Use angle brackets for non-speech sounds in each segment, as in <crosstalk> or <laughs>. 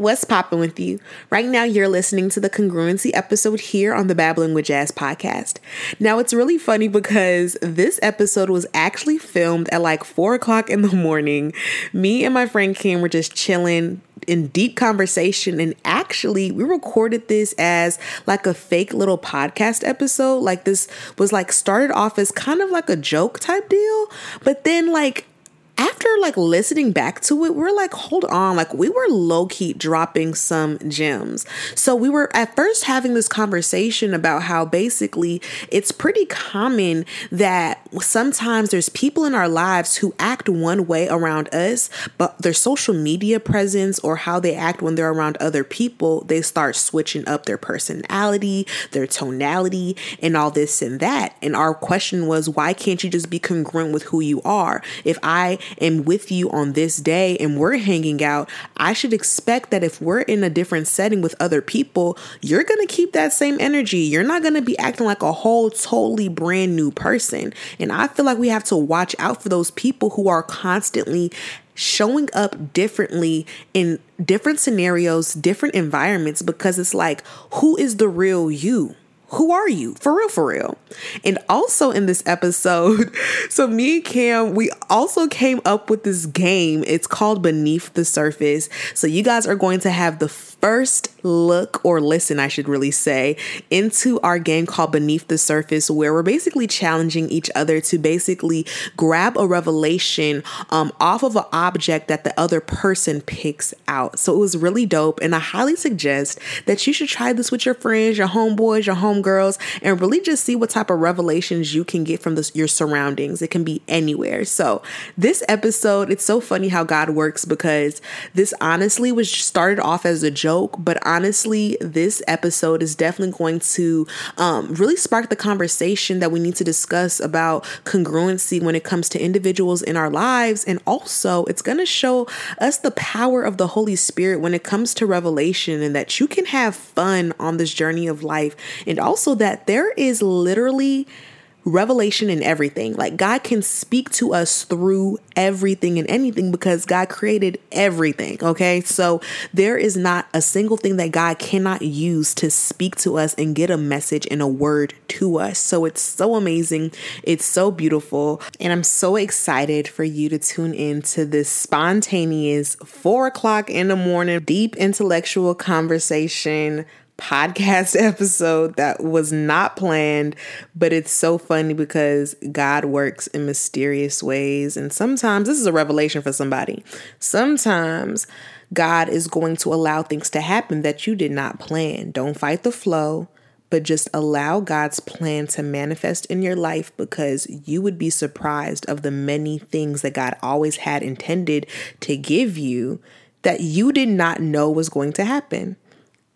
what's popping with you? Right now, you're listening to the congruency episode here on the Babbling with Jazz podcast. Now, it's really funny because this episode was actually filmed at like four o'clock in the morning. Me and my friend Cam were just chilling in deep conversation and actually we recorded this as like a fake little podcast episode like this was like started off as kind of like a joke type deal but then like after like listening back to it, we're like, hold on, like we were low key dropping some gems. So we were at first having this conversation about how basically it's pretty common that sometimes there's people in our lives who act one way around us, but their social media presence or how they act when they're around other people, they start switching up their personality, their tonality, and all this and that. And our question was, why can't you just be congruent with who you are? If I am with you on this day and we're hanging out, I should expect that if we're in a different setting with other people, you're going to keep that same energy. You're not going to be acting like a whole totally brand new person. And I feel like we have to watch out for those people who are constantly showing up differently in different scenarios, different environments, because it's like, who is the real you? Who are you? For real, for real. And also in this episode, <laughs> so me and Cam, we also came up with this game. It's called Beneath the Surface. So you guys are going to have the first look or listen, I should really say, into our game called Beneath the Surface, where we're basically challenging each other to basically grab a revelation um, off of an object that the other person picks out. So it was really dope. And I highly suggest that you should try this with your friends, your homeboys, your homegirls, and really just see what type of revelations you can get from this, your surroundings. It can be anywhere. So this episode, it's so funny how God works because this honestly was started off as a joke joke, but honestly, this episode is definitely going to um, really spark the conversation that we need to discuss about congruency when it comes to individuals in our lives. And also, it's going to show us the power of the Holy Spirit when it comes to revelation and that you can have fun on this journey of life. And also, that there is literally revelation in everything. Like God can speak to us through everything and anything because God created everything. Okay. So there is not a single thing that God cannot use to speak to us and get a message and a word to us. So it's so amazing. It's so beautiful. And I'm so excited for you to tune in to this spontaneous four o'clock in the morning, deep intellectual conversation podcast <laughs> episode that was not planned, but it's so funny because God works in mysterious ways. And sometimes this is a revelation for somebody. Sometimes God is going to allow things to happen that you did not plan. Don't fight the flow, but just allow God's plan to manifest in your life because you would be surprised of the many things that God always had intended to give you that you did not know was going to happen.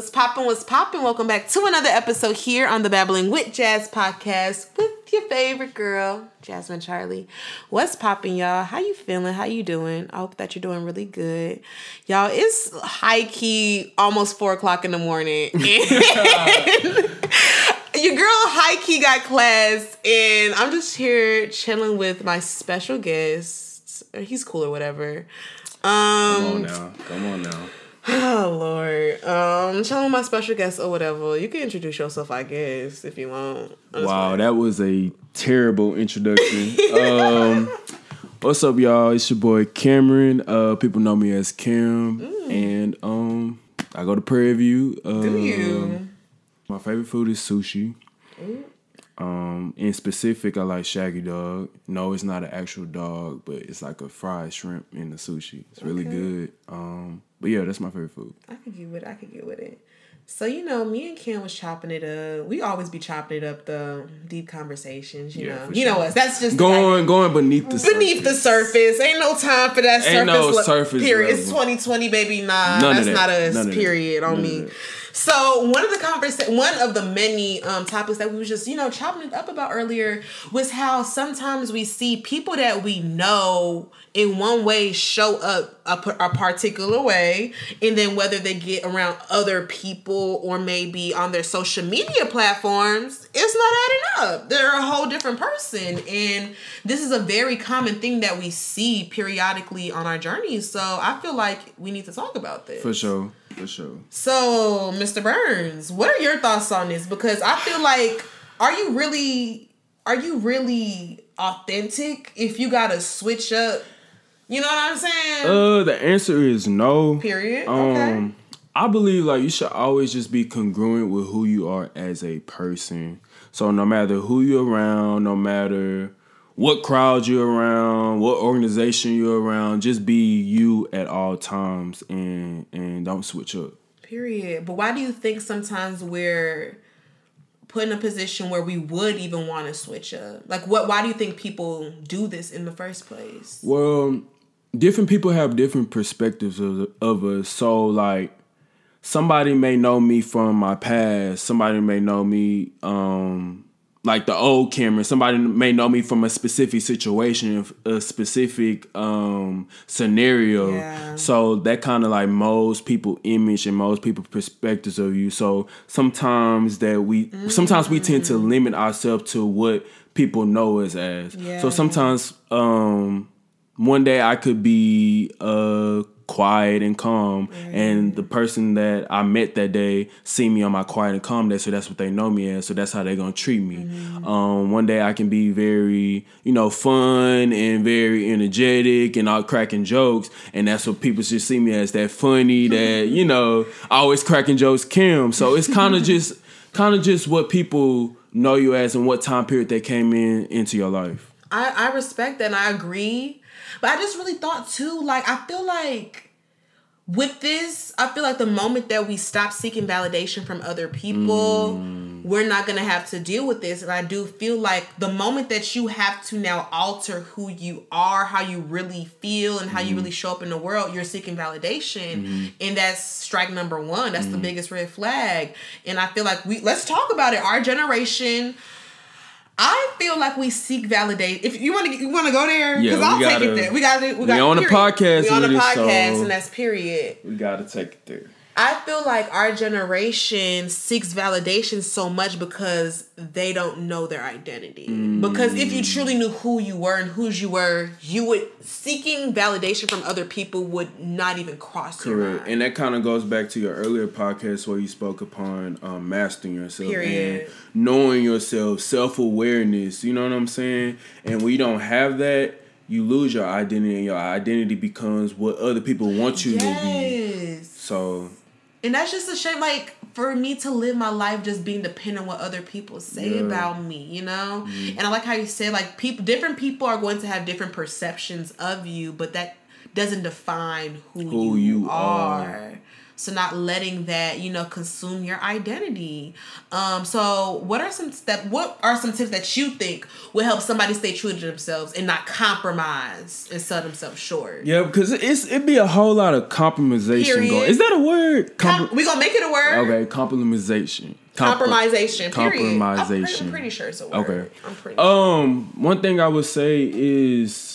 What's poppin'? What's poppin'? Welcome back to another episode here on the Babbling with Jazz podcast with your favorite girl, Jasmine Charlie. What's popping, y'all? How you feeling? How you doing? I hope that you're doing really good. Y'all, it's high key almost four o'clock in the morning. <laughs> <laughs> your girl high key got class, and I'm just here chilling with my special guest. He's cool or whatever. Um, Come on now. Come on now. Oh Lord. Um tell my special guest or whatever. You can introduce yourself, I guess, if you want. Wow, that was a terrible introduction. <laughs> um what's up y'all? It's your boy Cameron. Uh people know me as Cam. Mm. And um I go to Prairie View. Uh, Do you? My favorite food is sushi. Mm. Um, in specific, I like shaggy dog. No, it's not an actual dog, but it's like a fried shrimp in the sushi. It's really okay. good. Um, but yeah, that's my favorite food. I could get with it. I could get with it. So you know, me and Cam was chopping it up. We always be chopping it up the deep conversations. You yeah, know, you sure. know us. That's just going like, going beneath the beneath surface. the surface. Ain't no time for that Ain't surface. No surface period. Level. It's twenty twenty, baby. Nah, None that's not us. None period on me. So one of the conversa- one of the many um, topics that we was just you know chopping it up about earlier was how sometimes we see people that we know in one way show up a, a particular way, and then whether they get around other people or maybe on their social media platforms, it's not adding up. They're a whole different person, and this is a very common thing that we see periodically on our journeys. So I feel like we need to talk about this for sure. For sure. So, Mr. Burns, what are your thoughts on this? Because I feel like, are you really, are you really authentic if you gotta switch up? You know what I'm saying? Uh, the answer is no. Period. Um, okay. I believe like you should always just be congruent with who you are as a person. So no matter who you're around, no matter what crowd you're around, what organization you're around, just be you at all times and and don't switch up. Period. But why do you think sometimes we're put in a position where we would even want to switch up? Like what why do you think people do this in the first place? Well, different people have different perspectives of of us. So like somebody may know me from my past, somebody may know me um like the old Cameron. Somebody may know me from a specific situation, a specific um, scenario. Yeah. So that kind of like molds people image and molds people perspectives of you. So sometimes that we mm-hmm. sometimes we tend to limit ourselves to what people know us as. Yeah. So sometimes um, one day I could be uh quiet and calm mm-hmm. and the person that i met that day see me on my quiet and calm day so that's what they know me as so that's how they're gonna treat me mm-hmm. um, one day i can be very you know fun and very energetic and all cracking jokes and that's what people should see me as that funny <laughs> that you know always cracking jokes cam so it's kind of <laughs> just kind of just what people know you as and what time period they came in into your life i i respect that and i agree but I just really thought too, like, I feel like with this, I feel like the moment that we stop seeking validation from other people, mm. we're not gonna have to deal with this. And I do feel like the moment that you have to now alter who you are, how you really feel, and how mm. you really show up in the world, you're seeking validation. Mm. And that's strike number one. That's the mm. biggest red flag. And I feel like we let's talk about it. Our generation I feel like we seek validate. If you want to, you want to go there because yeah, I'll gotta, take it there. We got to. We got on the podcast. We on the podcast, so and that's period. We got to take it there. I feel like our generation seeks validation so much because they don't know their identity. Mm. Because if you truly knew who you were and whose you were, you would seeking validation from other people would not even cross Correct. your mind. And that kind of goes back to your earlier podcast where you spoke upon um, mastering yourself Period. and knowing yourself, self awareness. You know what I'm saying? And when you don't have that, you lose your identity, and your identity becomes what other people want you yes. to be. So and that's just a shame like for me to live my life just being dependent on what other people say yeah. about me you know mm-hmm. and i like how you say like people different people are going to have different perceptions of you but that doesn't define who, who you, you, are. are. So not letting that, you know, consume your identity. Um, so what are some step what are some tips that you think will help somebody stay true to themselves and not compromise and sell themselves short? Yeah, because it's it'd be a whole lot of compromisation going. Is that a word? Com- we gonna make it a word. Okay, compromisation. compromisation. Compromisation. I'm pretty sure it's a word. Okay. I'm pretty. Um, one thing I would say is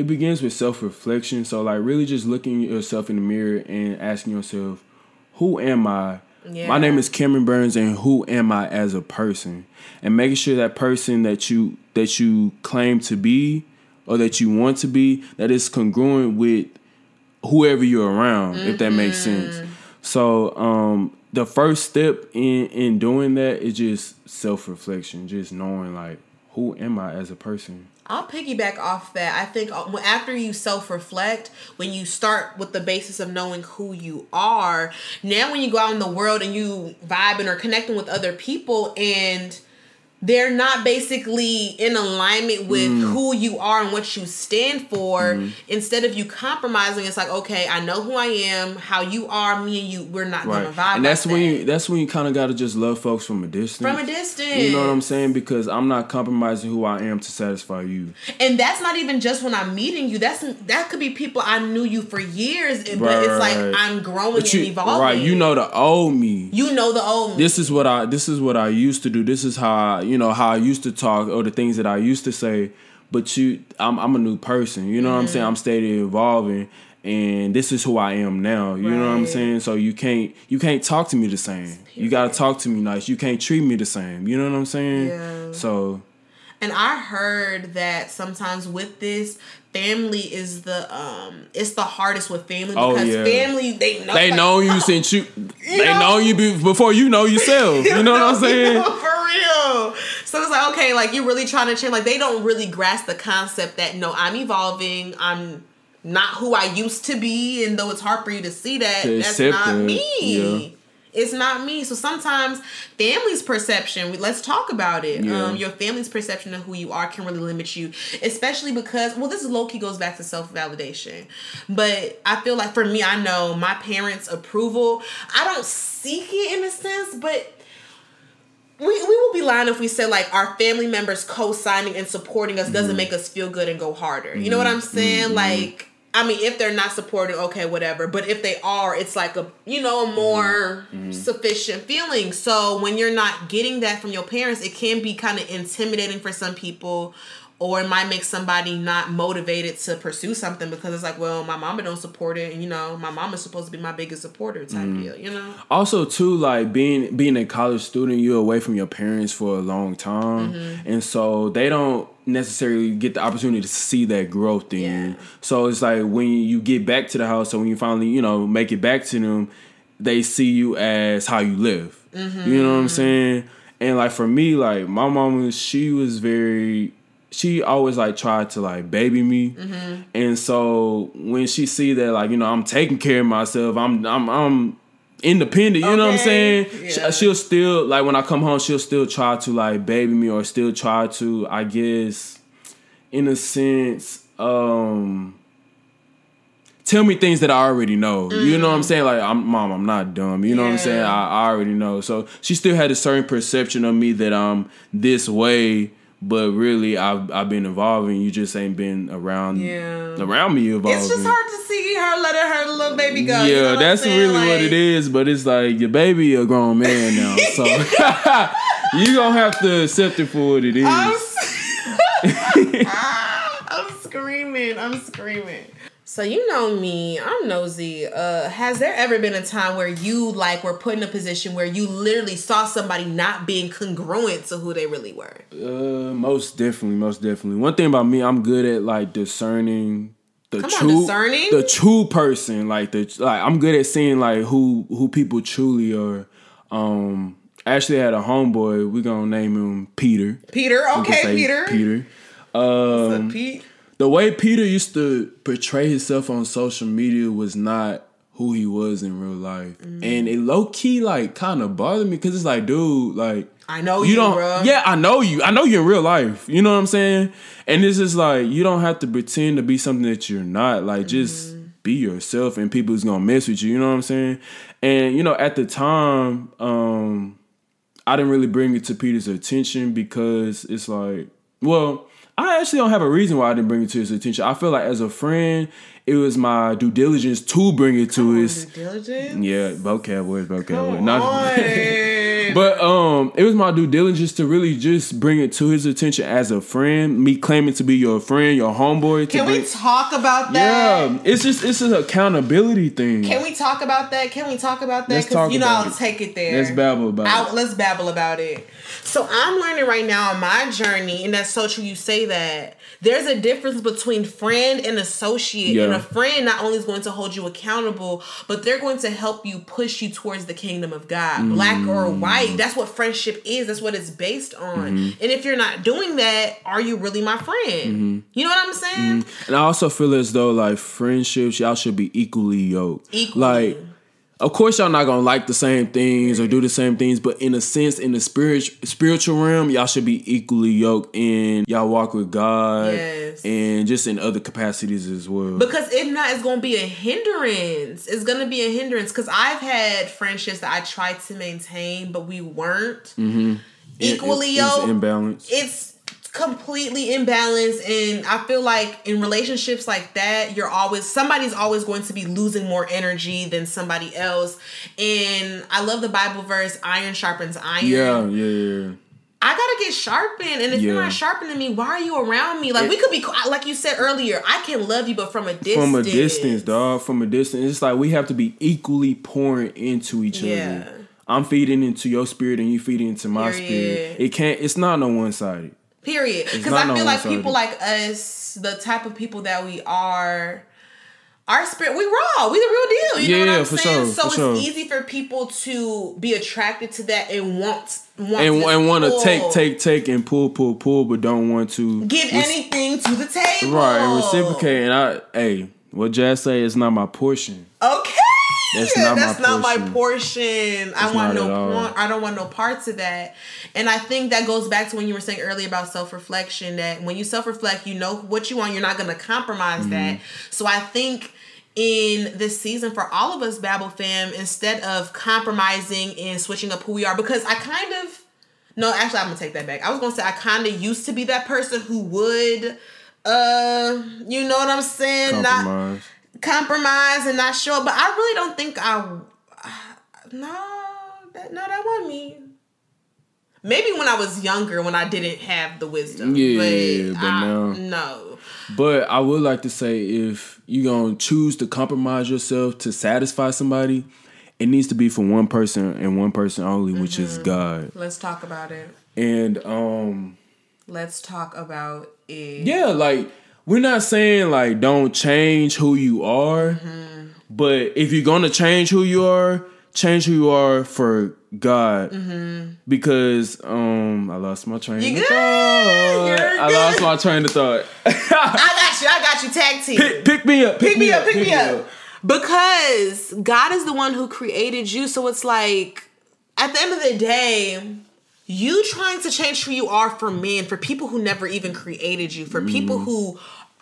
it begins with self reflection. So like really just looking yourself in the mirror and asking yourself, who am I? Yeah. My name is Cameron Burns and who am I as a person? And making sure that person that you that you claim to be or that you want to be that is congruent with whoever you're around, mm-hmm. if that makes sense. Mm-hmm. So um the first step in in doing that is just self reflection, just knowing like who am I as a person. I'll piggyback off that. I think uh, after you self reflect, when you start with the basis of knowing who you are, now when you go out in the world and you vibing or connecting with other people and they're not basically in alignment with mm. who you are and what you stand for. Mm. Instead of you compromising, it's like, okay, I know who I am, how you are, me and you, we're not right. gonna vibe. And that's like when that. you that's when you kind of got to just love folks from a distance. From a distance, you know what I'm saying? Because I'm not compromising who I am to satisfy you. And that's not even just when I'm meeting you. That's that could be people I knew you for years, right, but it's like I'm growing but you, and evolving. Right, you know the old me. You know the old me. This is what I. This is what I used to do. This is how I, you know how I used to talk or the things that I used to say. But you, I'm I'm a new person. You know mm-hmm. what I'm saying? I'm steady evolving, and this is who I am now. You right. know what I'm saying? So you can't you can't talk to me the same. You gotta talk to me nice. You can't treat me the same. You know what I'm saying? Yeah. So. And I heard that sometimes with this, family is the um it's the hardest with family oh, because yeah. family they know they like, know you <laughs> since you, you they know, know you before you know yourself. You know what I'm <laughs> saying? For real. So it's like okay, like you're really trying to change. Like they don't really grasp the concept that no, I'm evolving. I'm not who I used to be, and though it's hard for you to see that, to that's not me. Yeah. It's not me. So sometimes family's perception, let's talk about it. Yeah. Um, your family's perception of who you are can really limit you, especially because, well, this low key goes back to self validation. But I feel like for me, I know my parents' approval, I don't seek it in a sense, but we, we will be lying if we say like our family members co-signing and supporting us mm-hmm. doesn't make us feel good and go harder. You know what I'm saying? Mm-hmm. Like I mean, if they're not supporting, okay, whatever. But if they are, it's like a you know a more mm-hmm. sufficient feeling. So when you're not getting that from your parents, it can be kind of intimidating for some people or it might make somebody not motivated to pursue something because it's like, well, my mama don't support it, and you know, my mama's supposed to be my biggest supporter type mm. deal, you know. Also, too, like being being a college student, you're away from your parents for a long time, mm-hmm. and so they don't necessarily get the opportunity to see that growth in yeah. you. So it's like when you get back to the house, or when you finally, you know, make it back to them, they see you as how you live. Mm-hmm. You know what I'm saying? And like for me, like my mama, she was very she always like tried to like baby me, mm-hmm. and so when she see that like you know I'm taking care of myself, I'm I'm I'm independent. You okay. know what I'm saying? Yeah. She, will still like when I come home, she'll still try to like baby me or still try to I guess in a sense um tell me things that I already know. Mm. You know what I'm mm. saying? Like, I'm mom, I'm not dumb. You know yeah. what I'm saying? I, I, already know. So she still had a certain perception of me that I'm this way but really I've I've been evolving. You just ain't been around yeah. around me evolving. It's just hard to see her letting her little baby go. Yeah, you know that's really like, what it is. But it's like your baby a grown man now, so <laughs> <laughs> you gonna have to accept it for what it is. I'm, <laughs> ah, I'm screaming. I'm screaming. So you know me, I'm nosy. Uh, has there ever been a time where you like were put in a position where you literally saw somebody not being congruent to who they really were? Uh, most definitely, most definitely. One thing about me, I'm good at like discerning the Come true, on, discerning? the true person. Like the like, I'm good at seeing like who who people truly are. Um, I actually had a homeboy. We gonna name him Peter. Peter, okay, Peter. Peter. Um, What's Pete? The way Peter used to portray himself on social media was not who he was in real life, mm-hmm. and it low key like kind of bothered me because it's like, dude, like I know you, you don't. Bro. Yeah, I know you. I know you in real life. You know what I'm saying? And this is like you don't have to pretend to be something that you're not. Like just mm-hmm. be yourself, and people's gonna mess with you. You know what I'm saying? And you know, at the time, um, I didn't really bring it to Peter's attention because it's like, well I actually don't have a reason why I didn't bring it to his attention. I feel like as a friend, it was my due diligence to bring it to Come his due diligence. Yeah, vocab words, vocab words. Not, <laughs> but um, it was my due diligence to really just bring it to his attention as a friend. Me claiming to be your friend, your homeboy. Can bring, we talk about that? Yeah, it's just it's an accountability thing. Can we talk about that? Can we talk about that? Because you know I'll it. take it there. Let's babble about I'll, it. Let's babble about it. So I'm learning right now on my journey, and that's so true. You say that there's a difference between friend and associate. Yeah. And a friend not only is going to hold you accountable, but they're going to help you push you towards the kingdom of God, mm. black or white. That's what friendship is. That's what it's based on. Mm-hmm. And if you're not doing that, are you really my friend? Mm-hmm. You know what I'm saying? Mm-hmm. And I also feel as though like friendships, y'all should be equally yoked. Equally. Like of course y'all not gonna like the same things or do the same things, but in a sense, in the spirit spiritual realm, y'all should be equally yoked and y'all walk with God Yes. and just in other capacities as well. Because if not, it's gonna be a hindrance. It's gonna be a hindrance. Cause I've had friendships that I tried to maintain, but we weren't mm-hmm. equally It- it's yoked. imbalance. it's completely imbalanced and i feel like in relationships like that you're always somebody's always going to be losing more energy than somebody else and i love the bible verse iron sharpens iron yeah, yeah, yeah. i gotta get sharpened and if you're not sharpening me why are you around me like we could be like you said earlier i can love you but from a distance From a distance, dog. From a distance, it's like we have to be equally pouring into each Yeah. other. I'm feeding into your spirit and you feeding into my spirit. It can't. It's not no one sided. Period. Because I feel like people like us, the type of people that we are, our spirit, we raw. We the real deal. You know Yeah, what I'm for saying? sure, so it's sure. easy for people to be attracted to that and want, want And and want to take, take, take, and pull, pull, pull, but don't want to give rec- anything to the table. right and reciprocate. And I, hey, what Jazz say is not my portion. That's not my That's not my portion. portion. I want no part. I don't want no parts of that. And I think that goes back to when you were saying earlier about self reflection. That when you self reflect, you know what you want. You're not going to compromise Mm-hmm. that. So I think in this season for all of us, Babble fam, instead of compromising and switching up who we are, because I kind of no, actually, I'm gonna take that back. I was gonna say I kind of used to be that person who would, uh, you know what I'm saying, not Compromise. and not show up. But I really don't think I. No, that no, that wasn't me. Maybe when I was younger, when I didn't have the wisdom. Yeah, but, but I- now- no. But I would like to say if you're gonna choose to compromise yourself to satisfy somebody, it needs to be for one person and one person only, which is Mm-hmm. God. Let's talk about it. And um Let's talk about it. yeah, like we're not saying like don't change who you are, Mm-hmm. but if you're gonna change who you are, change who you are for God. Because um I lost my train Mm-hmm. You of good? thought. You're I lost my train of thought. <laughs> I got you. I got you. Tag team. pick, pick me up. pick me up, pick me up. Because God is the one who created you. So it's like, at the end of the day, you trying to change who you are for men, for people who never even created you, for people who,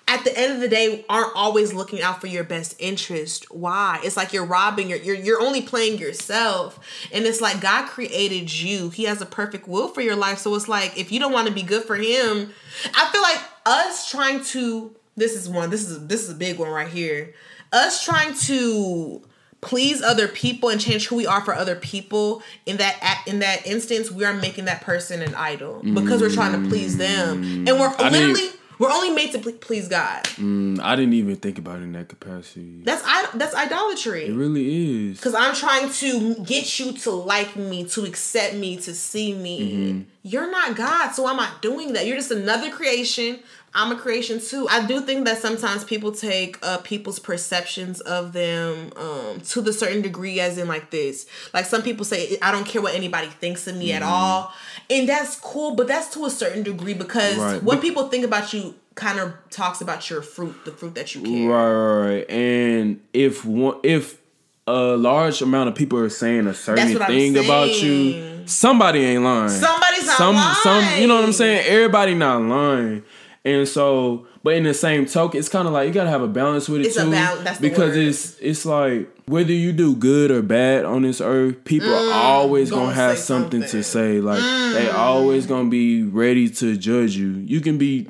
at the end of the day, aren't always looking out for your best interest. Why? It's like you're robbing, you're, you're, you're only playing yourself. And it's like God created you. He has a perfect will for your life. So it's like, if you don't want to be good for Him, I feel like us trying to, this is one, this is, this is a big one right here us trying to please other people and change who we are for other people in that in that instance we are making that person an idol because we're trying to please them and we're I literally mean- we're only made to please god Mm, I didn't even think about it in that capacity. that's I, that's idolatry. It really is. because i'm trying to get you to like me to accept me to see me Mm-hmm. you're not god so i'm not doing that you're just another creation I'm a creation too. I do think that sometimes people take uh, people's perceptions of them um, to the certain degree, as in like this. Like some people say, I don't care what anybody thinks of me Mm-hmm. at all, and that's cool. But that's to a certain degree because Right. what But- people think about you kind of talks about your fruit, the fruit that you carry. Right, right, right. And if one, if a large amount of people are saying a certain That's what I'm thing about you, somebody ain't lying. Somebody's not some, Some, you know what I'm saying? Everybody not lying. And so, but in the same token, it's kind of like you gotta have a balance with it It's too, the because it's it's like whether you do good or bad on this earth, people are always gonna, Mm, gonna have something, something. Mm. to say. Like they always gonna be ready to judge you. You can be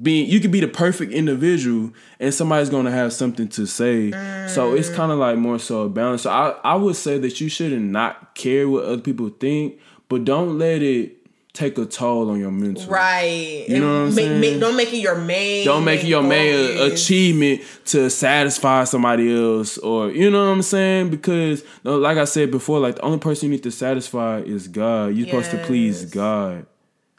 being you can be the perfect individual and somebody's gonna have something to say. So it's Mm. kind of like more so a balance. So I, I would say that you shouldn't not care what other people think, but don't let it take a toll on your mental. Right. You know what I'm make, saying? Make, don't make it your main. Don't make it your main achievement to satisfy somebody else, or you know what I'm saying? Because, like I said before, like the only person you need to satisfy is God. You're supposed to please God.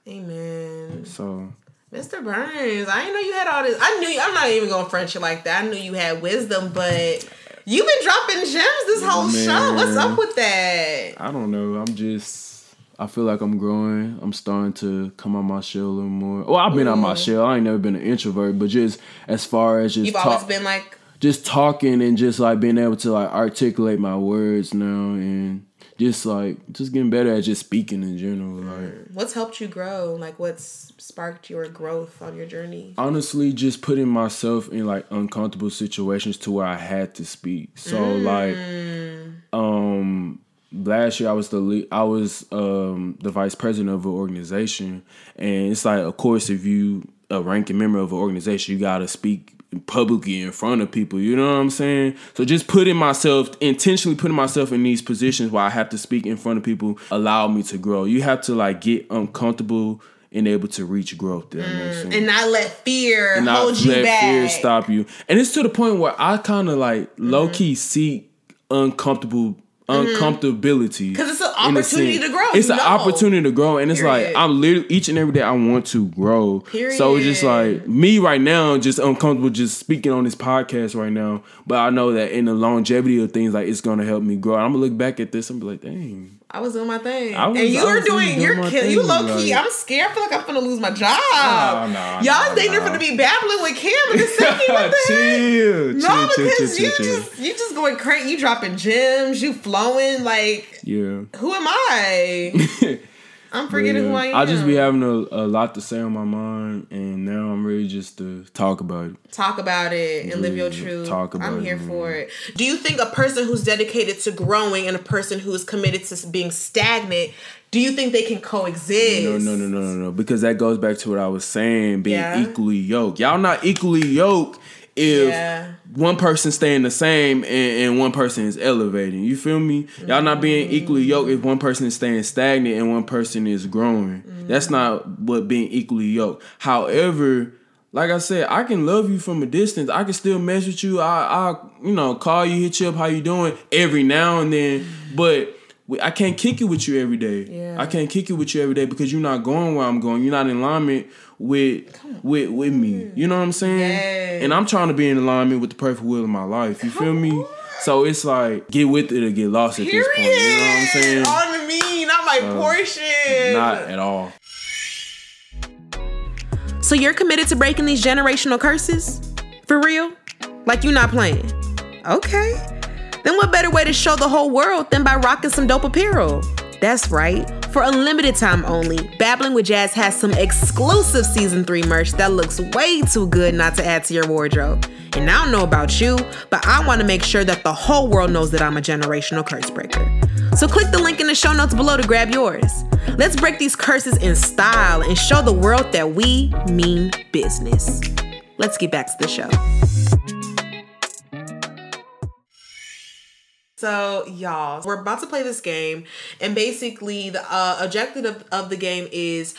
Amen. So Mr. Burns, I didn't know you had all this. I knew you, I'm not even gonna French you like that. I knew you had wisdom, but you've been dropping gems this whole show. What's up with that? I don't know. I'm just. I feel like I'm growing. I'm starting to come out my shell a little more. Well, I've been out my shell. I ain't never been an introvert, but just as far as just You've talk, always been like just talking and just like being able to like articulate my words now and just like just getting better at just speaking in general. Like what's helped you grow? Like what's sparked your growth on your journey? Honestly, just putting myself in like uncomfortable situations to where I had to speak. So mm. like um last year I was the lead, I was um the vice president of an organization and it's like of course if you a ranking member of an organization you got to speak publicly in front of people. You know what I'm saying? So just putting myself intentionally putting myself in these positions where I have to speak in front of people allow me to grow. You have to like get uncomfortable and able to reach growth. That mm, and not let fear and hold you let back. Fear stop you. And it's to the point where I kind of like mm-hmm. low key seek uncomfortable Mm. uncomfortability because it's an opportunity to grow. It's an know. opportunity to grow, and it's Period. like I'm literally each and every day I want to grow. Period. So it's just like me right now, just uncomfortable just speaking on this podcast right now. But I know that in the longevity of things, like it's gonna help me grow. I'm gonna look back at this and be like, dang. I was doing my thing, was, and you were doing, your kill. You low key. Like, I'm scared. I feel like I'm gonna lose my job. Oh, no, Y'all no, dating no. to be babbling with Cam the <laughs> second. What chill, no, chill, because chill, you chill, just you just going crazy. You dropping gems. You flowing like. Yeah. Who am I? <laughs> I'm forgetting yeah, who I am. I just be having a, a lot to say on my mind, and now I'm ready just to talk about it. Talk about it and live your truth. Talk about I'm here it, for it. Do you think a person who's dedicated to growing and a person who's committed to being stagnant do you think they can coexist? No, no, no, no, no, no. Because that goes back to what I was saying, being yeah. equally yoked. Y'all not equally yoked if yeah. one person staying the same and, and, one person is elevating. You feel me? Mm-hmm. Y'all not being equally yoked if one person is staying stagnant and one person is growing. Mm-hmm. That's not what being equally yoked. However, like I said, I can love you from a distance. I can still mess with you. I, I, you know, call you, hit you up, how you doing every now and then. Mm-hmm. But I can't kick it with you every day. Yeah. I can't kick it with you every day because you're not going where I'm going. You're not in alignment with with with me. You know what I'm saying? Yes. And I'm trying to be in alignment with the perfect will of my life. You Come feel me? On. So it's like get with it or get lost at Period. this point. You know what I'm saying? On me, not my uh, portion. Not at all. So you're committed to breaking these generational curses? For real? Like you're not playing? Okay. Then what better way to show the whole world than by rocking some dope apparel? That's right. For a limited time only, Babbling with Jazz has some exclusive season 3 merch that looks way too good not to add to your wardrobe. And I don't know about you, but I want to make sure that the whole world knows that I'm a generational curse breaker. So click the link in the show notes below to grab yours. Let's break these curses in style and show the world that we mean business. Let's get back to the show. So, y'all, we're about to play this game, and basically, the uh, objective of, of the game is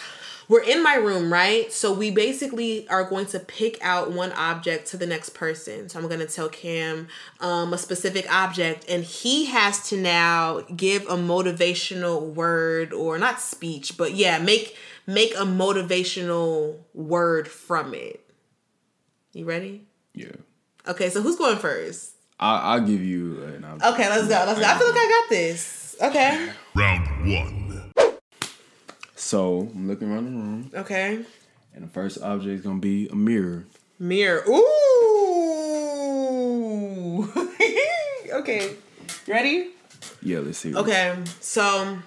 we're in my room, right? So we basically are going to pick out one object to the next person. So I'm going to tell Cam um, a specific object, and he has to now give a motivational word or not speech, but yeah, make make a motivational word from it. You ready? Yeah. Okay, so who's going first? I, will give you an Okay, let's go. Let's go. I feel like I got this. Okay. Round one. So I'm looking around the room. Okay. And the first object is gonna be a mirror. Mirror. Ooh. <laughs> okay. Ready? Yeah, let's see. Okay. So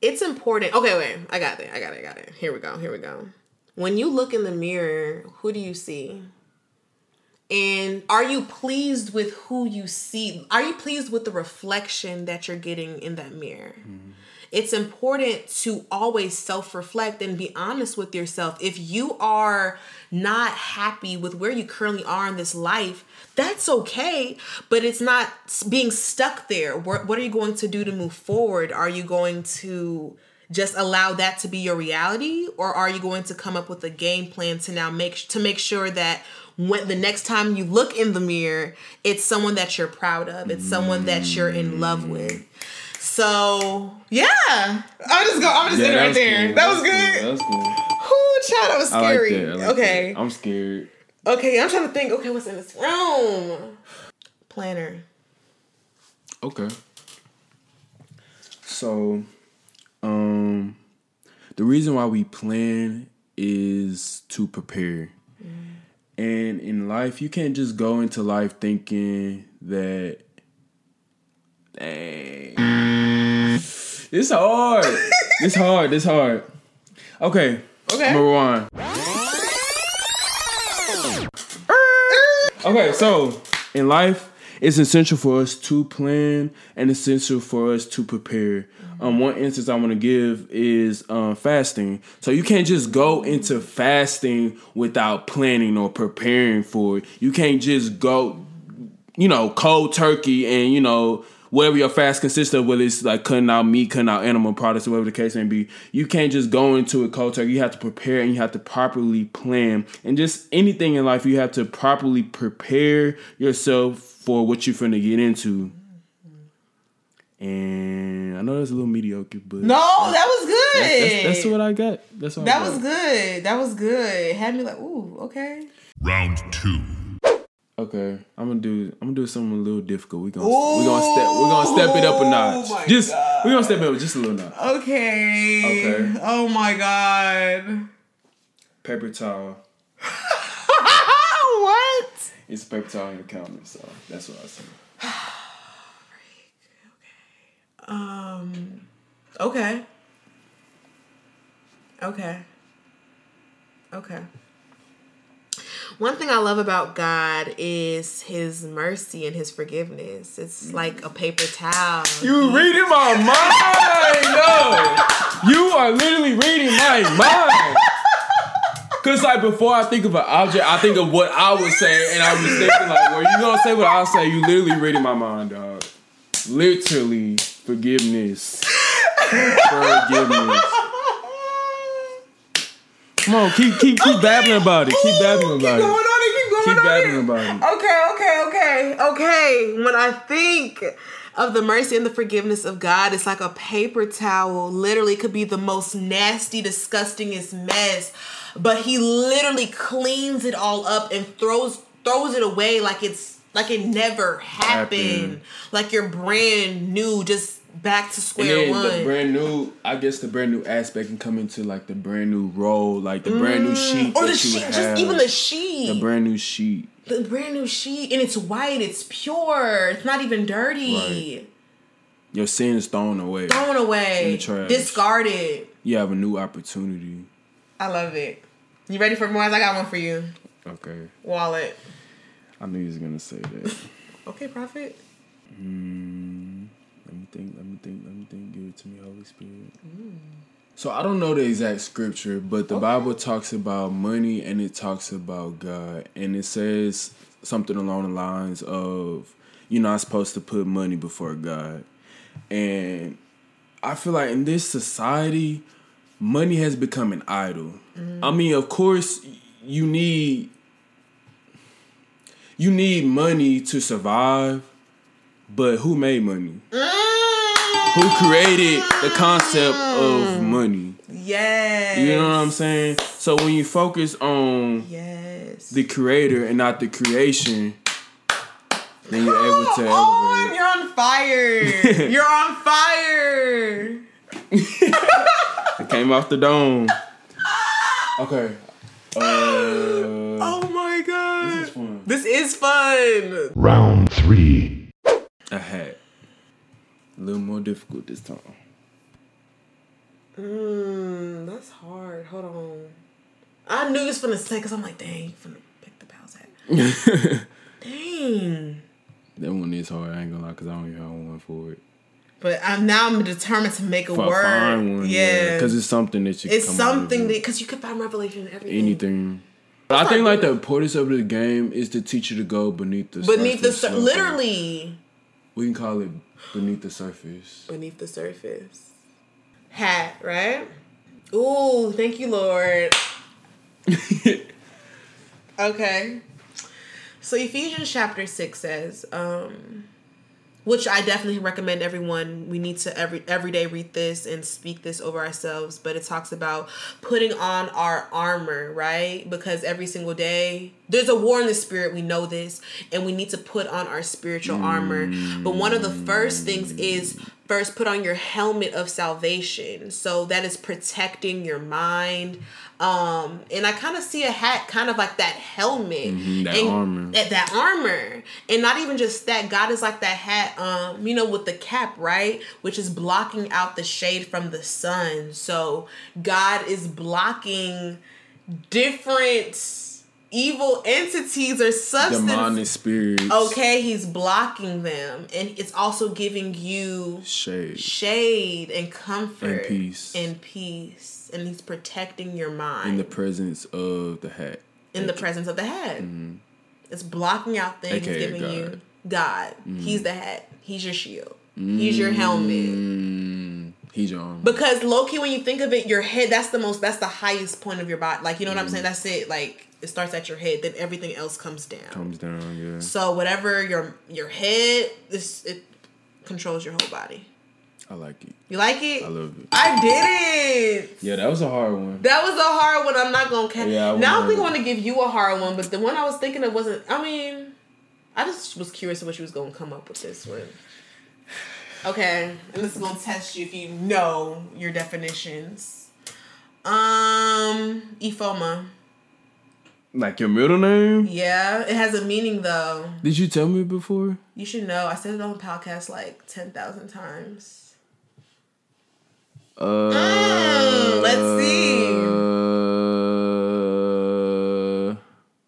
it's important. Okay, wait. I got it. I got it. I got it. Here we go. Here we go. When you look in the mirror, who do you see? And are you pleased with who you see? Are you pleased with the reflection that you're getting in that mirror? Mm-hmm. It's important to always self reflect and be honest with yourself. If you are not happy with where you currently are in this life, that's okay, but it's not being stuck there. What, what are you going to do to move forward? Are you going to just allow that to be your reality or are you going to come up with a game plan to now make to make sure that when the next time you look in the mirror, it's someone that you're proud of. It's someone that you're in love with. So yeah, I'm just go. I'm just yeah, right there. Cool. That, was, good. Cool. That was cool. Whoo, child, that was scary. Like that. Like okay, that. I'm scared. Okay, I'm trying to think. Okay, what's in this room? Planner. Okay. So, um, the reason why we plan is to prepare. And in life, you can't just go into life thinking that dang. It's hard. it's hard. It's hard. Okay. Okay. Number one. Okay, so in life, it's essential for us to plan and essential for us to prepare. Um, one instance I want to give is um, fasting. So you can't just go into fasting without planning or preparing for it. You can't just go, you know, cold turkey and you know whatever your fast consists of, whether it's like cutting out meat, cutting out animal products, or whatever the case may be, you can't just go into a cold turkey. You have to prepare and you have to properly plan. And just anything in life, you have to properly prepare yourself for what you're finna get into. And I know that's a little mediocre, but No, that was good. that's, that's, that's what I got. That's what I That got. was good. That was good. Had me like, ooh, okay. Round two. Okay, I'm gonna do. I'm gonna do something a little difficult. We gonna we gonna step we gonna step it up a notch. Oh just God. we gonna step it up just a little notch. Okay. Okay. Oh my god. Paper towel. It's a paper towel on your counter, so that's what I said. <sighs> Um. Okay. Okay. Okay. One thing I love about God is His mercy and His forgiveness. It's like a paper towel. You reading my mind, no. You are literally reading my mind. Cause like before I think of an object, I think of what I would say, and I was thinking like, well, you gonna say what I say? You literally reading my mind, dog. Literally, forgiveness, forgiveness. Come on, keep keep keep babbling about it. Keep babbling Keep about going it. on it. Keep going Keep on babbling about it. Okay, okay, okay, okay. When I think of the mercy and the forgiveness of God, it's like a paper towel. Literally, could be the most nasty, disgustingest mess, but He literally cleans it all up and throws throws it away like it's like it never happened, Happened. like you're brand new, just back to And square then one. the brand new, I guess the brand new aspect can come into like the brand new roll, like the brand new mm. sheet or the sheet, have. just even the sheet. the brand new sheet. the brand new sheet and it's white it's pure it's not even dirty Your sin's thrown away. thrown away In the trash. discarded You have a new opportunity. I love it you ready for more i got one for you Okay, wallet I knew you was gonna say that. <laughs> okay prophet mm, let me think. Let me think. Let me think. Give it to me, Holy Spirit. Mm. So I don't know the exact scripture, but the Bible talks about money and it talks about God, and it says something along the lines of you're not supposed to put money before God, and I feel like in this society, money has become an idol. I mean, of course, you need you need money to survive, but who made money? Who created the concept of mm. money? yes You know what I'm saying? So when you focus on yes the creator and not the creation, then you're able to oh, oh, Come on, you're on fire <laughs> you're on fire <laughs> came off the dome. Okay. <gasps> Uh, oh my god this is fun. this is fun Round three. A hat. A little more difficult this time. Mm, that's hard. Hold on. I knew you was finna say because I'm like, dang, you finna pick the pals hat. <laughs> dang. That one is hard. I ain't gonna lie, cause I don't even have one for it. But I'm now I'm determined to make a a word. one, yeah, Because it's something that you. it's come out of something that because you could find revelation in everything. anything. But I think like the importance of the game is to teach you to go beneath the beneath the surface sur- of it. literally We can call it beneath the surface. beneath the surface. Hat, right? Ooh, thank you, Lord. <laughs> Okay. So Ephesians chapter six says, um, which I definitely recommend everyone. We need to every every day read this and speak this over ourselves. But it talks about putting on our armor, right? Because every single day there's a war in the spirit. We know this, and we need to put on our spiritual armor. But one of the first things is first put on your helmet of salvation. So that is protecting your mind. Um, and I kind of see a hat kind of like that helmet. Mhm, that and, armor. That, that armor. And not even just that, God is like that hat, um, you know, with the cap, right? Which is blocking out the shade from the sun. So God is blocking different evil entities or substances Demonic spirits. okay he's blocking them. And it's also giving you Shade. shade and comfort And peace. and peace. And he's protecting your mind. In the presence of the hat. in the presence of the head mm-hmm. it's blocking out things AKA giving God. you god mm-hmm. he's the head he's your shield. He's your helmet. Mm-hmm. He's your armor. because low-key when you think of it your head that's the most that's the highest point of your body. Like you know what i'm saying? That's it. Like it starts at your head then everything else comes down Comes down, yeah. so whatever your your head this it controls your whole body I like it. you like it I love it. I did it Yeah, that was a hard one. that was a hard one i'm not gonna ca- Yeah, I now i wouldn't think i have want to give you a hard one but the one i was thinking of wasn't i mean i just was curious what you was gonna come up with this one okay and this is gonna test you if you know your definitions um ifeoma Like your middle name? yeah it has a meaning though Did you tell me before? You should know. I said it on the podcast like ten thousand times. Uh, Mm, let's Uh,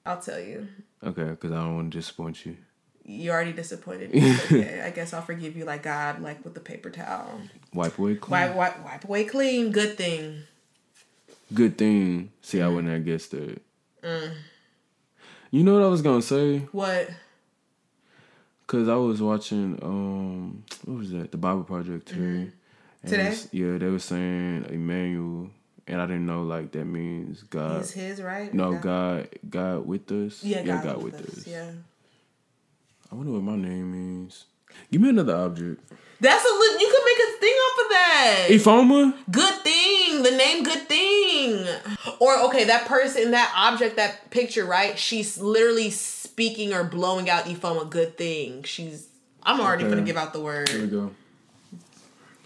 I'll tell you. okay, because I don't want to disappoint you. You already disappointed me. <laughs> Okay. I guess I'll forgive you like God, like with the paper towel. Wipe away clean. Wipe, wipe, wipe away clean. Good thing. Good thing. See, I wouldn't have guessed that. You know what I was gonna say? What? Cause I was watching um what was that? The Bible Project today. Mm-hmm. Today? it's- Yeah, they were saying Emmanuel, and I didn't know like that means God. He's his, right? No, Yeah. God, God with us. Yeah, God, with, us. Yeah. I wonder what my name means. Give me another object. That's a you could make a thing off of that. Ifeoma. good thing. The name good thing. Or okay, that person, that object, that picture, right? She's literally speaking or blowing out Ifeoma good thing. She's I'm already Okay. gonna give out the word. Here we go.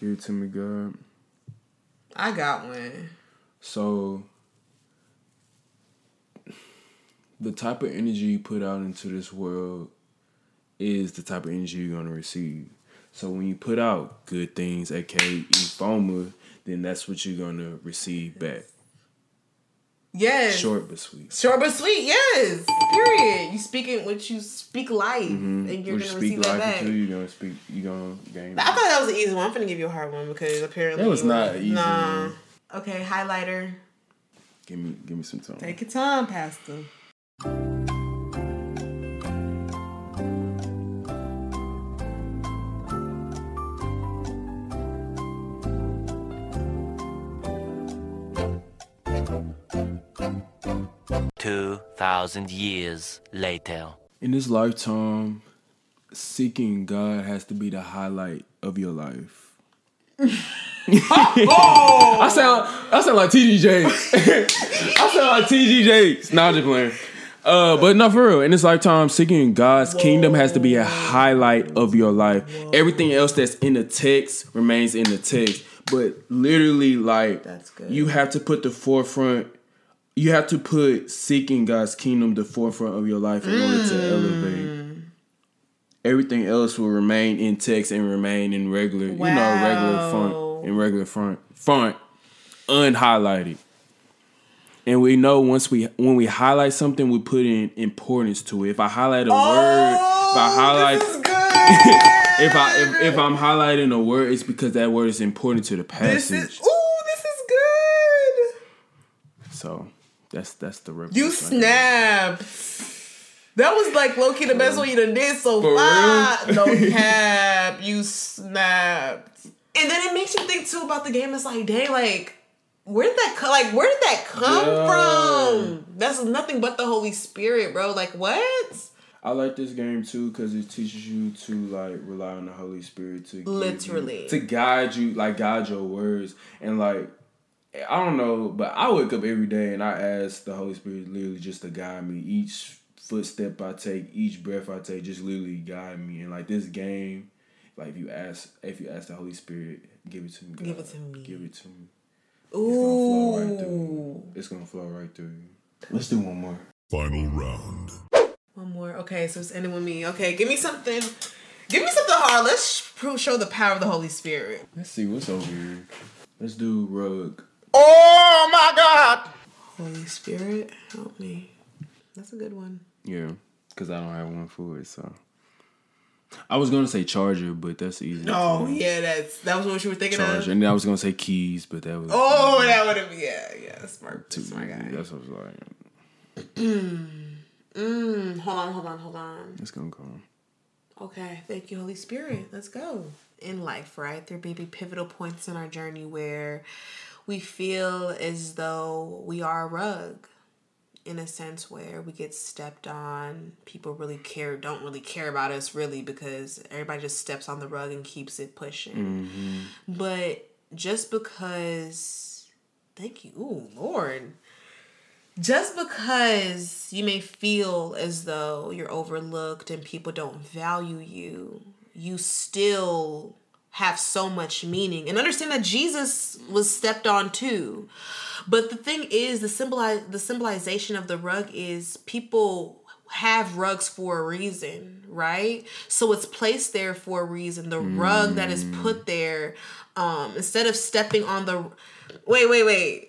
Give it to me, God. I got one. So, the type of energy you put out into this world is the type of energy you're gonna receive. So when you put out good things, aka ifeoma, then that's what you're gonna receive back. Yes. Short but sweet. Short but sweet, yes. Period. You speaking what you speak life mm-hmm. and you're What gonna you receive speak that life back. into, you're gonna speak. You're gonna gain. I thought that was an easy one. I'm gonna give you a hard one because apparently That was you were- not easy, Nah. man. Okay, highlighter. Give me, give me some time. Take your time, Pastor. Two thousand years later. In this lifetime, seeking God has to be the highlight of your life. <laughs> <laughs> I sound I sound like TD Jakes. <laughs> I sound like TD Jakes. Nah, I'm just playing. Uh, but not for real. In this lifetime, seeking God's kingdom has to be a highlight of your life. Everything else that's in the text remains in the text. But literally, like That's good. you have to put the forefront. You have to put seeking God's kingdom the forefront of your life in order to mm. elevate. Everything else will remain in text and remain in regular, you know, regular front font, in regular front front unhighlighted. And we know once we when we highlight something, we put in importance to it. If I highlight a word, if I oh, highlight, Oh, this good. <laughs> if I if, if I'm highlighting a word, it's because that word is important to the this passage. is ooh, this is good. So that's that's the reference. You snap. That was like low key the best one you done did so For far. real? No <laughs> cap. You snapped. And then it makes you think too about the game. It's like, dang, like, where did that co- like where did that come Yeah. from? That's nothing but the Holy Spirit, bro. Like what? I like this game too because it teaches you to like rely on the Holy Spirit to give you- Literally. to guide you, like guide your words, and like I don't know, but I wake up every day and I ask the Holy Spirit literally just to guide me. Each footstep I take, each breath I take, just literally guide me. And like this game, Like if you ask, if you ask the Holy Spirit, give it to me. Give it to me. Give it to me. It's gonna flow right through. Ooh. It's gonna flow right through you. Let's do one more. Final round. One more. Okay, so it's ending with me. Okay, give me something. Give me something hard. Let's pro- show the power of the Holy Spirit. Let's see what's over here. Let's do rug. Oh my God. Holy Spirit, help me. That's a good one. Yeah, because I don't have one for it. So I was gonna say charger, but that's easy. Oh yeah, that's that was what you were thinking charger, of. and then I was gonna say keys, but that was Oh, that would have yeah, yeah, smart, too smart easy. guy. That's what I was like. <clears throat> Mm, hold on, hold on, hold on. It's gonna come. Okay, thank you, Holy Spirit. Let's go. In life, right? There may be pivotal points in our journey where we feel as though we are a rug in a sense where we get stepped on. People really care, don't really care about us really because everybody just steps on the rug and keeps it pushing. Mm-hmm. But just because, thank you, ooh, Lord just because you may feel as though you're overlooked and people don't value you, you still have so much meaning. And understand that Jesus was stepped on too. But the thing is, the symbolize the symbolization of the rug is people have rugs for a reason, right? So it's placed there for a reason. The rug that is put there, um, instead of stepping on the wait, wait, wait.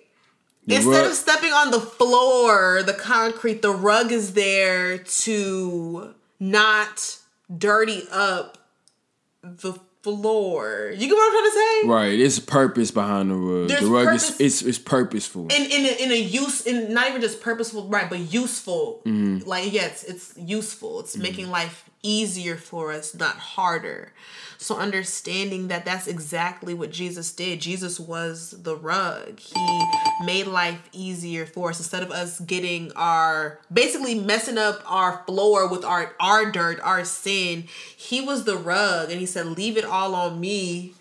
Instead rug- of stepping on the floor, the concrete, the rug is there to not dirty up the floor. You get what I'm trying to say? Right, it's purpose behind the rug. There's the rug purpose- is it's it's purposeful. In in a, in a use in not even just purposeful, right, but useful. Mm-hmm. Like yeah, it's, it's useful. It's making life easier for us, not harder. So understanding that that's exactly what Jesus did. Jesus was the rug. He made life easier for us instead of us getting our basically messing up our floor with our our dirt, our sin. He was the rug and he said, "Leave it all on me."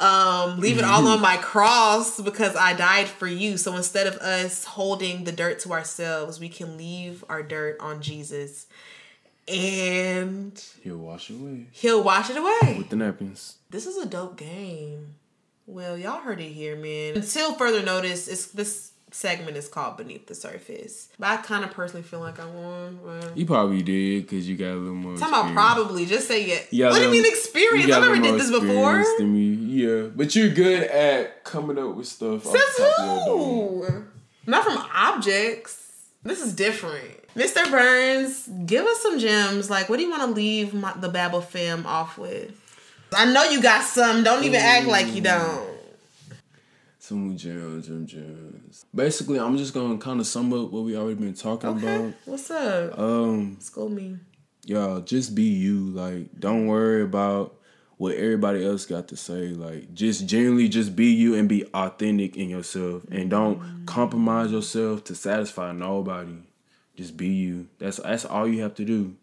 um leave it all on my cross because i died for you so instead of us holding the dirt to ourselves we can leave our dirt on jesus and He'll wash it away he'll wash it away with the napkins. this is a dope game well y'all heard it here man until further notice it's this segment is called beneath the surface but i kind of personally feel like i won but You probably did because you got a little more. Talking about probably, just say it. A what do you mean experience? you I never did this before. Than me. Yeah, but you're good at coming up with stuff. off Says top of your dome. who? Not from objects. This is different. Mr. Burns, give us some gems. Like, what do you want to leave my, the Babble fam off with? I know you got some. Don't even act like you don't. Some gems, some gems. Basically, I'm just gonna kind of sum up what we already been talking Okay. about. What's up? Um, School me. y'all just be you. Like, don't worry about what everybody else got to say. Like, just genuinely just be you and be authentic in yourself, and don't compromise yourself to satisfy nobody. Just be you. That's that's all you have to do,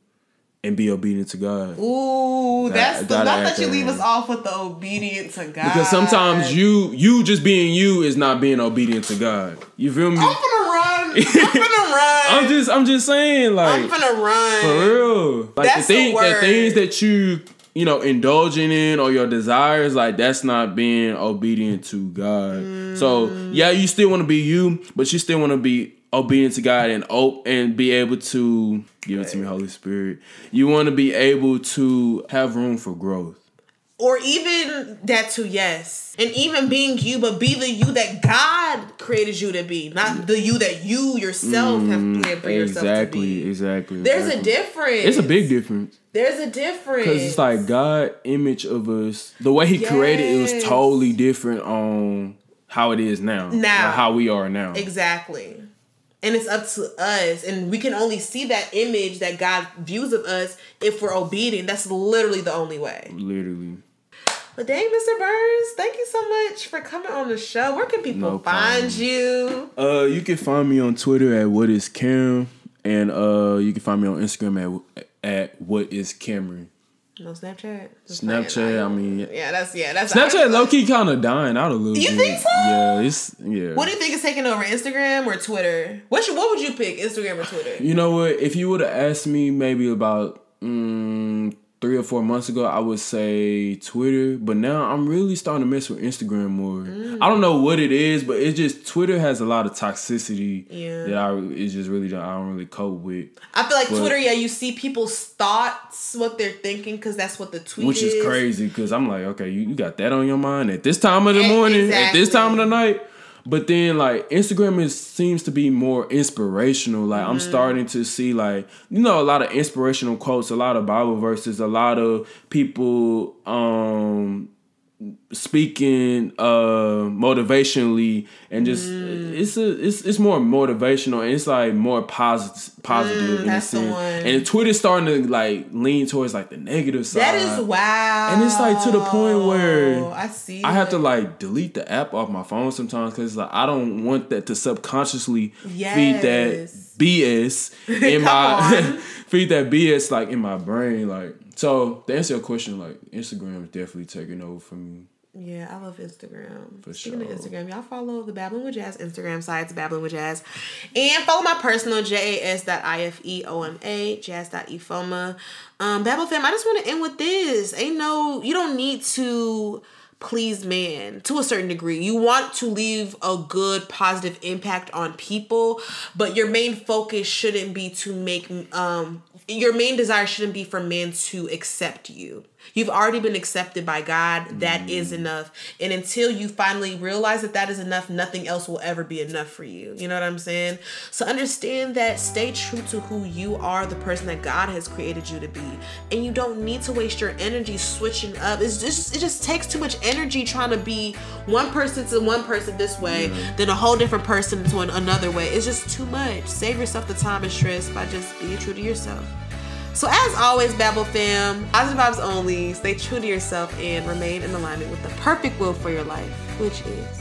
and be obedient to God. Ooh, That- that's the not that you leave us off with the obedient to God. Because sometimes you you just being you is not being obedient to God. You feel me? I'm gonna run. I'm gonna <laughs> run. I'm just I'm just saying like I'm gonna run. for real. Like That's the the thing the word. things that you you know indulging in or your desires like that's not being obedient to God. So Mm. yeah, you still want to be you, but you still want to be obedient to God and op- and be able to give it to me, Holy Spirit. You want to be able to have room for growth. or even that too yes and even being you but be the you that god created you to be not the you that you yourself have mm, planned for yourself exactly, to be exactly. there's a difference It's a big difference. there's a difference Because it's like God image of us, the way He created it was totally different on how it is now. Now. Like how we are now. exactly and it's up to us. And we can only see that image that god views of us if we're obedient. That's literally the only way. Literally. but dang mr burns thank you so much for coming on the show. Where can people No find you? Uh, you can find me on Twitter at what is Cam, and uh, you can find me on Instagram at at what is Cameron. No snapchat Just Snapchat, playing. I mean, yeah that's yeah that's Snapchat low key kind of dying out a little You bit. think so? Yeah, it's yeah. What do you think is taking over, Instagram or Twitter? What should, what would you pick, Instagram or Twitter? You know what? If you would have asked me maybe about mm, three or four months ago, I would say Twitter, but now I'm really starting to mess with Instagram more. I don't know what it is, but it's just Twitter has a lot of toxicity Yeah. that I it's just really I don't really cope with, I feel like But- Twitter, yeah, you see people's thoughts, what they're thinking, because that's what the tweet which is crazy because I'm like, okay, you, you got that on your mind at this time of the morning, at this time of the night. But then like Instagram is seems to be more inspirational. Like I'm Mm-hmm. starting to see like you know a lot of inspirational quotes, a lot of Bible verses, a lot of people um speaking uh motivationally and just Mm. it's a it's it's more motivational and it's like more positive positive in a Mm, that's the sense. one. And Twitter's starting to like lean towards like the negative side. That is wow. And it's like to the point where I see. I have to like delete the app off my phone sometimes because like I don't want that to subconsciously feed that BS <laughs> in my <laughs> feed that BS like in my brain. Like so to answer your question, like Instagram is definitely taking over for me. Yeah, I love Instagram. For Speaking sure. of Instagram, y'all follow the Babbling with Jazz Instagram sites, Babbling with Jazz. And follow my personal J-A-S.I-F-E-O-M-A, jas.ifeoma. Um, Babble fam, I just want to end with this. Ain't no, you don't need to please man to a certain degree. You want to leave a good positive impact on people, but your main focus shouldn't be to make um your main desire shouldn't be for men to accept you. You've already been accepted by God. That mm. is enough. And until you finally realize that that is enough, nothing else will ever be enough for you. You know what I'm saying? So understand that stay true to who you are, the person that God has created you to be. And you don't need to waste your energy switching up. It's just it just takes too much energy trying to be one person to one person this way, then a whole different person to another way. It's just too much. Save yourself the time and stress by just being true to yourself. So as always, Babble fam, positive vibes only. Stay true to yourself and remain in alignment with the perfect will for your life, which is